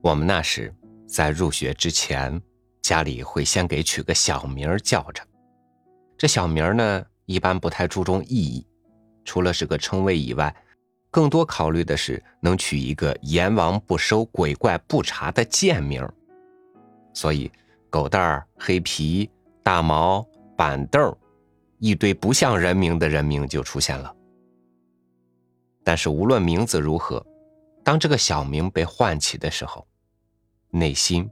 我们那时在入学之前，家里会先给取个小名叫着。这小名呢，一般不太注重意义，除了是个称谓以外，更多考虑的是能取一个阎王不收、鬼怪不查的贱名。所以，狗蛋儿、黑皮、大毛、板凳一堆不像人名的人名就出现了。但是无论名字如何。当这个小名被唤起的时候，内心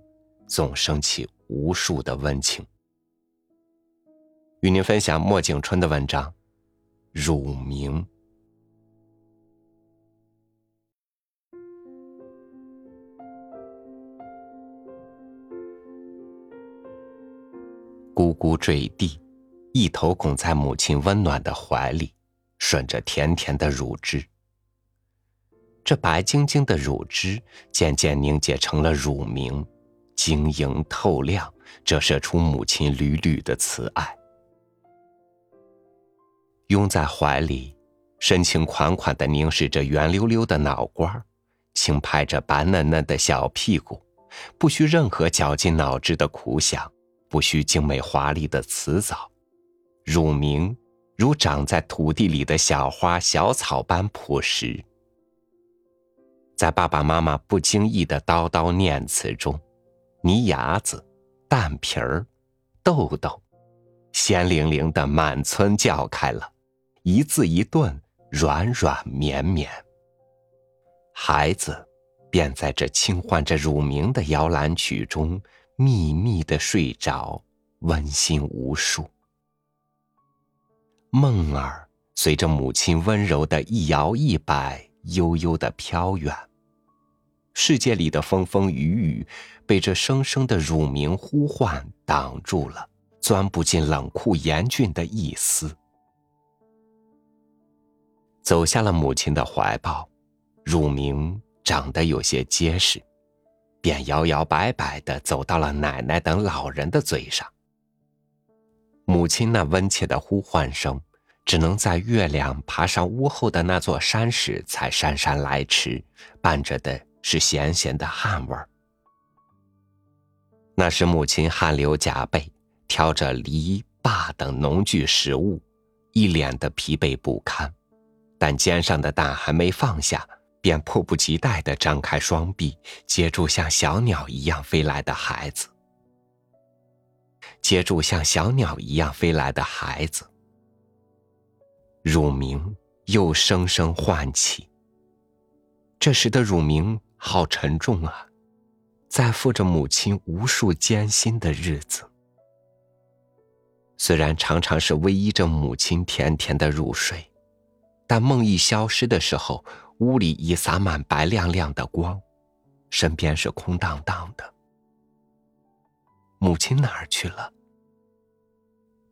总升起无数的温情。与您分享莫景春的文章《乳名》。咕咕坠地，一头拱在母亲温暖的怀里，吮着甜甜的乳汁。这白晶晶的乳汁渐渐凝结成了乳名，晶莹透亮，折射出母亲缕缕的慈爱。拥在怀里，深情款款的凝视着圆溜溜的脑瓜，轻拍着白嫩嫩的小屁股，不需任何绞尽脑汁的苦想，不需精美华丽的辞藻，乳名如长在土地里的小花小草般朴实。在爸爸妈妈不经意的叨叨念词中，泥牙子、蛋皮儿、豆豆，鲜灵灵的满村叫开了，一字一顿，软软绵绵。孩子便在这轻唤着乳名的摇篮曲中，密密的睡着，温馨无数。梦儿随着母亲温柔的一摇一摆。悠悠的飘远。世界里的风风雨雨，被这声声的乳名呼唤挡住了，钻不进冷酷严峻的一丝。走下了母亲的怀抱，乳名长得有些结实，便摇摇摆摆的走到了奶奶等老人的嘴上。母亲那温切的呼唤声。只能在月亮爬上屋后的那座山时才姗姗来迟，伴着的是咸咸的汗味儿。那是母亲汗流浃背，挑着梨、粑等农具食物，一脸的疲惫不堪，但肩上的担还没放下，便迫不及待地张开双臂，接住像小鸟一样飞来的孩子，接住像小鸟一样飞来的孩子。乳名又声声唤起。这时的乳名好沉重啊，在负着母亲无数艰辛的日子。虽然常常是偎依着母亲甜甜的入睡，但梦一消失的时候，屋里已洒满白亮亮的光，身边是空荡荡的。母亲哪儿去了？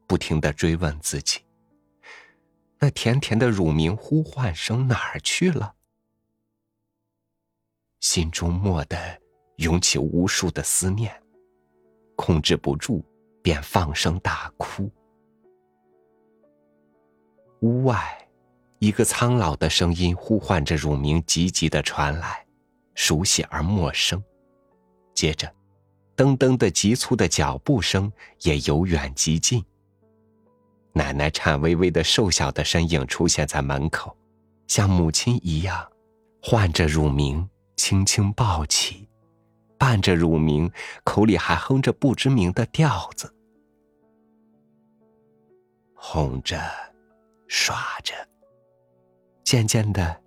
不停的追问自己。那甜甜的乳名呼唤声哪儿去了？心中蓦地涌起无数的思念，控制不住，便放声大哭。屋外，一个苍老的声音呼唤着乳名，急急的传来，熟悉而陌生。接着，噔噔的急促的脚步声也由远及近。奶奶颤巍巍的瘦小的身影出现在门口，像母亲一样，唤着乳名，轻轻抱起，伴着乳名，口里还哼着不知名的调子，哄着，耍着。渐渐的，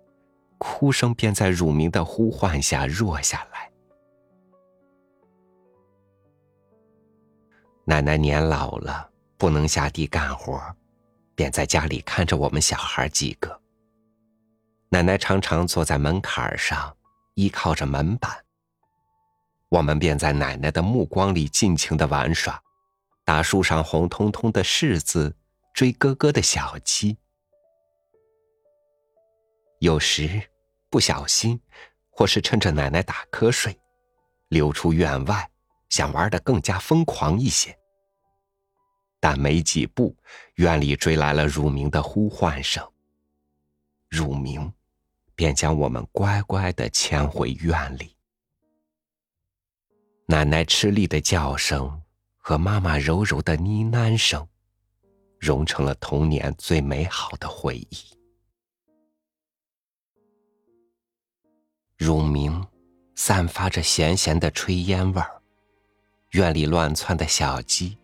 哭声便在乳名的呼唤下弱下来。奶奶年老了。不能下地干活，便在家里看着我们小孩几个。奶奶常常坐在门槛上，依靠着门板。我们便在奶奶的目光里尽情的玩耍，打树上红彤彤的柿子，追咯咯的小鸡。有时不小心，或是趁着奶奶打瞌睡，溜出院外，想玩的更加疯狂一些。但没几步，院里追来了乳名的呼唤声。乳名，便将我们乖乖的牵回院里。奶奶吃力的叫声和妈妈柔柔的呢喃声，融成了童年最美好的回忆。乳名散发着咸咸的炊烟味儿，院里乱窜的小鸡，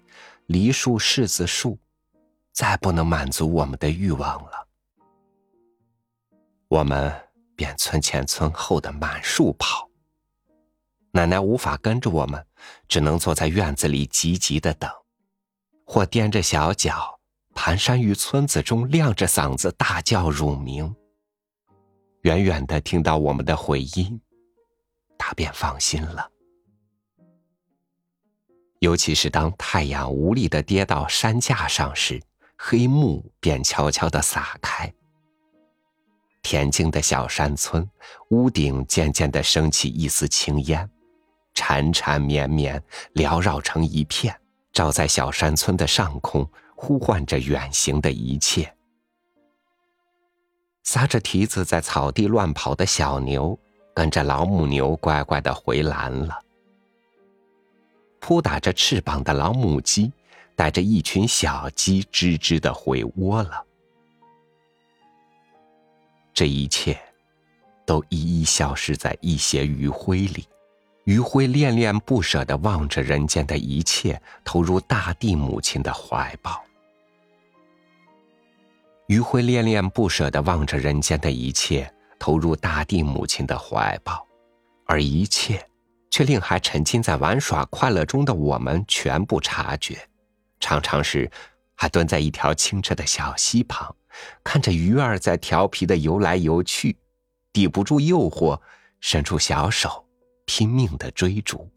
梨树、柿子树，再不能满足我们的欲望了。我们便村前村后的满树跑。奶奶无法跟着我们，只能坐在院子里急急的等，或踮着小脚，蹒跚于村子中，亮着嗓子大叫乳名。远远的听到我们的回音，他便放心了。尤其是当太阳无力的跌到山架上时，黑幕便悄悄的撒开。恬静的小山村，屋顶渐渐的升起一丝青烟。缠缠绵绵，缭绕成一片，照在小山村的上空，呼唤着远行的一切。撒着蹄子在草地乱跑的小牛，跟着老母牛乖乖的回栏了。扑打着翅膀的老母鸡，带着一群小鸡吱吱的回窝了。这一切，都一一消失在一些余晖里。余晖恋恋不舍的望着人间的一切，投入大地母亲的怀抱。余晖恋恋不舍的望着人间的一切，投入大地母亲的怀抱，而一切，却令还沉浸在玩耍快乐中的我们全部察觉。常常是，还蹲在一条清澈的小溪旁，看着鱼儿在调皮的游来游去，抵不住诱惑，伸出小手。拼命的追逐，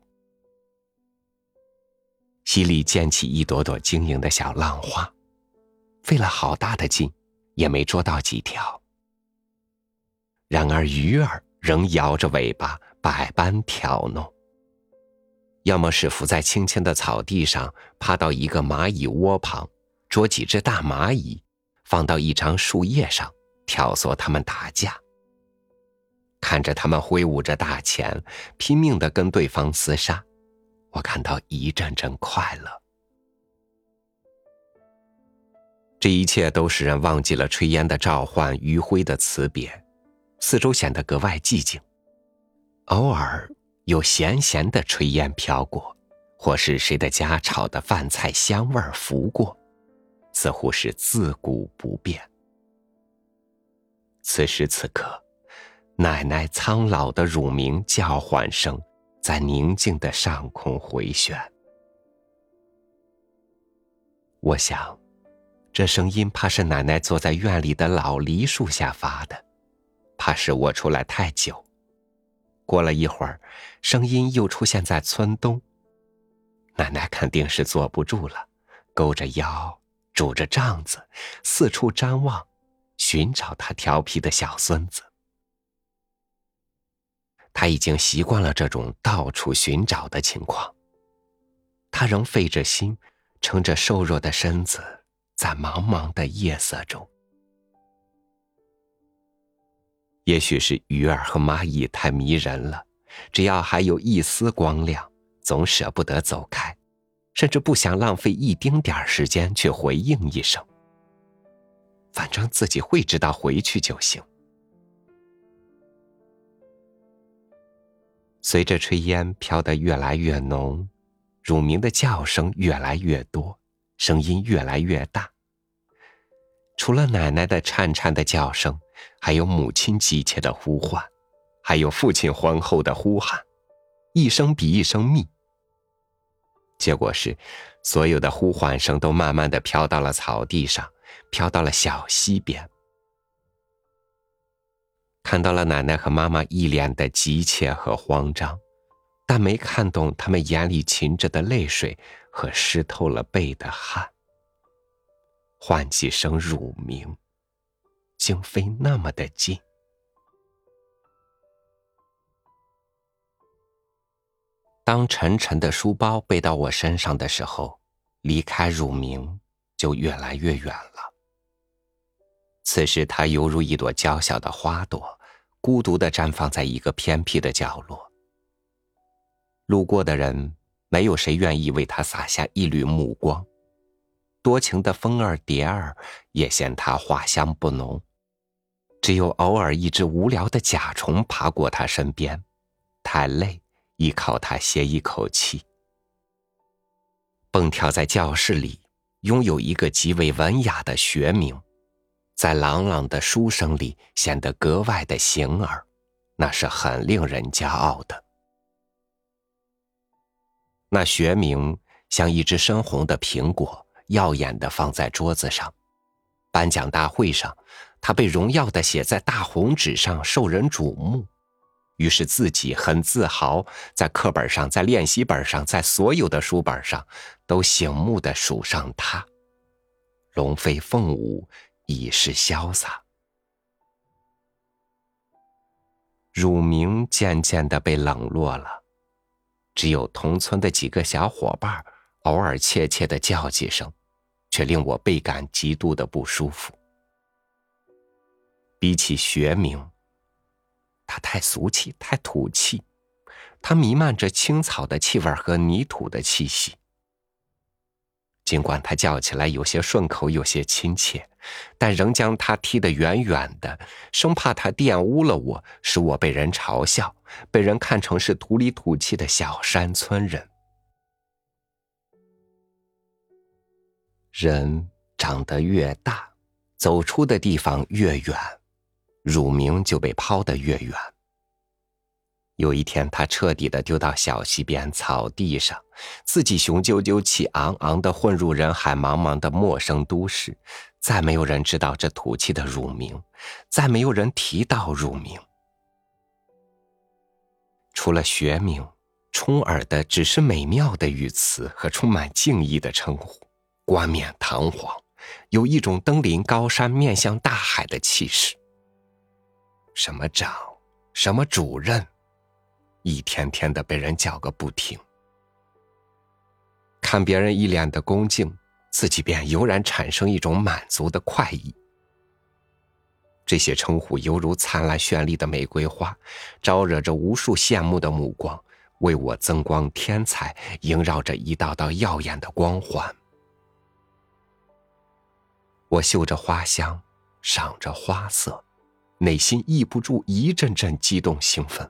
溪里溅起一朵朵晶莹的小浪花，费了好大的劲，也没捉到几条。然而鱼儿仍摇着尾巴，百般挑弄。要么是伏在青青的草地上，趴到一个蚂蚁窝旁，捉几只大蚂蚁，放到一张树叶上，挑唆它们打架。看着他们挥舞着大钳，拼命的跟对方厮杀，我感到一阵阵快乐。这一切都使人忘记了炊烟的召唤、余晖的辞别，四周显得格外寂静。偶尔有咸咸的炊烟飘过，或是谁的家炒的饭菜香味儿拂过，似乎是自古不变。此时此刻。奶奶苍老的乳名叫唤声，在宁静的上空回旋。我想，这声音怕是奶奶坐在院里的老梨树下发的，怕是我出来太久。过了一会儿，声音又出现在村东。奶奶肯定是坐不住了，勾着腰，拄着杖子，四处张望，寻找她调皮的小孙子。他已经习惯了这种到处寻找的情况。他仍费着心，撑着瘦弱的身子，在茫茫的夜色中。也许是鱼儿和蚂蚁太迷人了，只要还有一丝光亮，总舍不得走开，甚至不想浪费一丁点儿时间去回应一声。反正自己会知道回去就行。随着炊烟飘得越来越浓，乳名的叫声越来越多，声音越来越大。除了奶奶的颤颤的叫声，还有母亲急切的呼唤，还有父亲浑厚的呼喊，一声比一声密。结果是，所有的呼唤声都慢慢的飘到了草地上，飘到了小溪边。看到了奶奶和妈妈一脸的急切和慌张，但没看懂他们眼里噙着的泪水和湿透了背的汗。唤几声乳名，竟非那么的近。当沉沉的书包背到我身上的时候，离开乳名就越来越远了。此时，它犹如一朵娇小的花朵。孤独的绽放在一个偏僻的角落。路过的人没有谁愿意为他洒下一缕目光，多情的蜂儿蝶儿也嫌他花香不浓，只有偶尔一只无聊的甲虫爬过他身边，太累，依靠他歇一口气。蹦跳在教室里，拥有一个极为文雅的学名，在朗朗的书声里显得格外的醒耳，那是很令人骄傲的。那学名像一只深红的苹果，耀眼的放在桌子上。颁奖大会上，他被荣耀的写在大红纸上，受人瞩目。于是自己很自豪，在课本上，在练习本上，在所有的书本上，都醒目的数上他。龙飞凤舞，已是潇洒。乳名渐渐的被冷落了，只有同村的几个小伙伴偶尔怯怯的叫几声，却令我倍感极度的不舒服。比起学名。它太俗气，太土气，它弥漫着青草的气味和泥土的气息。尽管它叫起来有些顺口，有些亲切，但仍将它踢得远远的，生怕它玷污了我，使我被人嘲笑，被人看成是土里土气的小山村人。人长得越大，走出的地方越远。乳名就被抛得越远。有一天，他彻底的丢到小溪边草地上，自己雄赳赳、气昂昂的混入人海茫茫的陌生都市，再没有人知道这土气的乳名，再没有人提到乳名。除了学名，冲耳的只是美妙的语词和充满敬意的称呼，冠冕堂皇，有一种登临高山、面向大海的气势。什么长，什么主任，一天天的被人叫个不停。看别人一脸的恭敬，自己便油然产生一种满足的快意。这些称呼犹如灿烂绚丽的玫瑰花，招惹着无数羡慕的目光，为我增光添彩，萦绕着一道道耀眼的光环。我嗅着花香，赏着花色。内心抑不住一阵阵激动兴奋，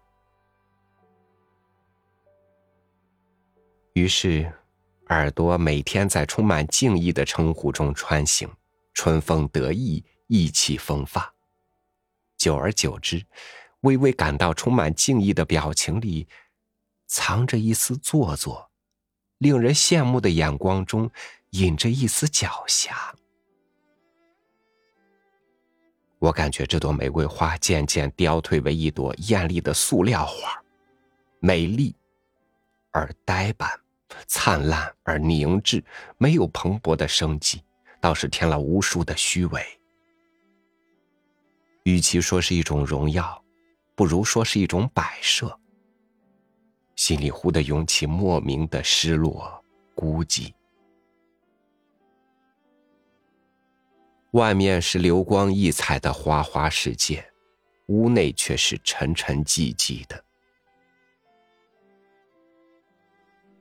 于是耳朵每天在充满敬意的称呼中穿行，春风得意，意气风发。久而久之，微微感到充满敬意的表情里，藏着一丝做作，令人羡慕的眼光中，隐着一丝狡黠。我感觉这朵玫瑰花渐渐凋退为一朵艳丽的塑料花，美丽而呆板，灿烂而凝滞，没有蓬勃的生机，倒是添了无数的虚伪。与其说是一种荣耀，不如说是一种摆设。心里忽的涌起莫名的失落、孤寂。外面是流光溢彩的花花世界，屋内却是沉沉寂寂的。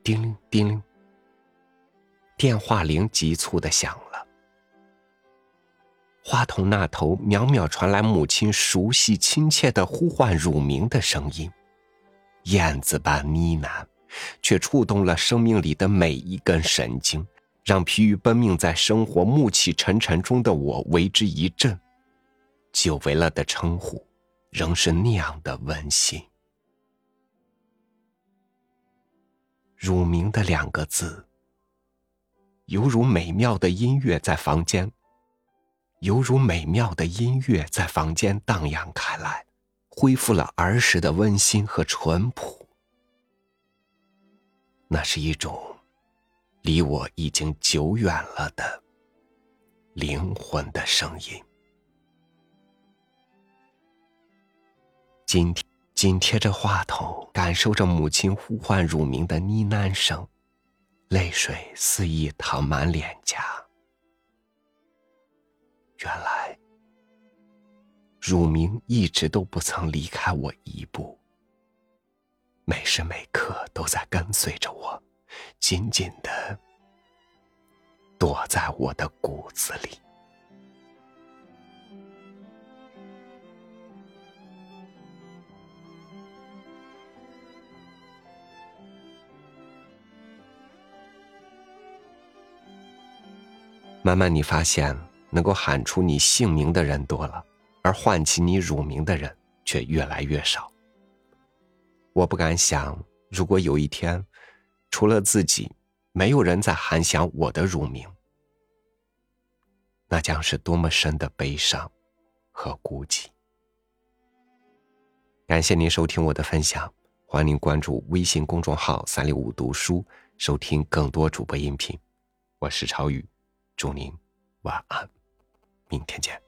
叮铃叮铃，电话铃急促的响了。话筒那头渺渺传来母亲熟悉亲切的呼唤乳名的声音，燕子般呢喃，却触动了生命里的每一根神经。让疲于奔命在生活暮气沉沉中的我为之一振，久违了的称呼，仍是那样的温馨。乳名的两个字，犹如美妙的音乐在房间，犹如美妙的音乐在房间荡漾开来，恢复了儿时的温馨和淳朴。那是一种。离我已经久远了的灵魂的声音，紧紧贴着话筒，感受着母亲呼唤乳名的呢喃声，泪水肆意淌满脸颊。原来，乳名一直都不曾离开我一步。每时每刻都在跟随着我，紧紧的躲在我的骨子里。慢慢，你发现能够喊出你姓名的人多了，而唤起你乳名的人却越来越少。我不敢想，如果有一天，除了自己，没有人再喊响我的乳名，那将是多么深的悲伤和孤寂。感谢您收听我的分享，欢迎您关注微信公众号“三六五读书”，收听更多主播音频。我是超宇。祝您晚安，明天见。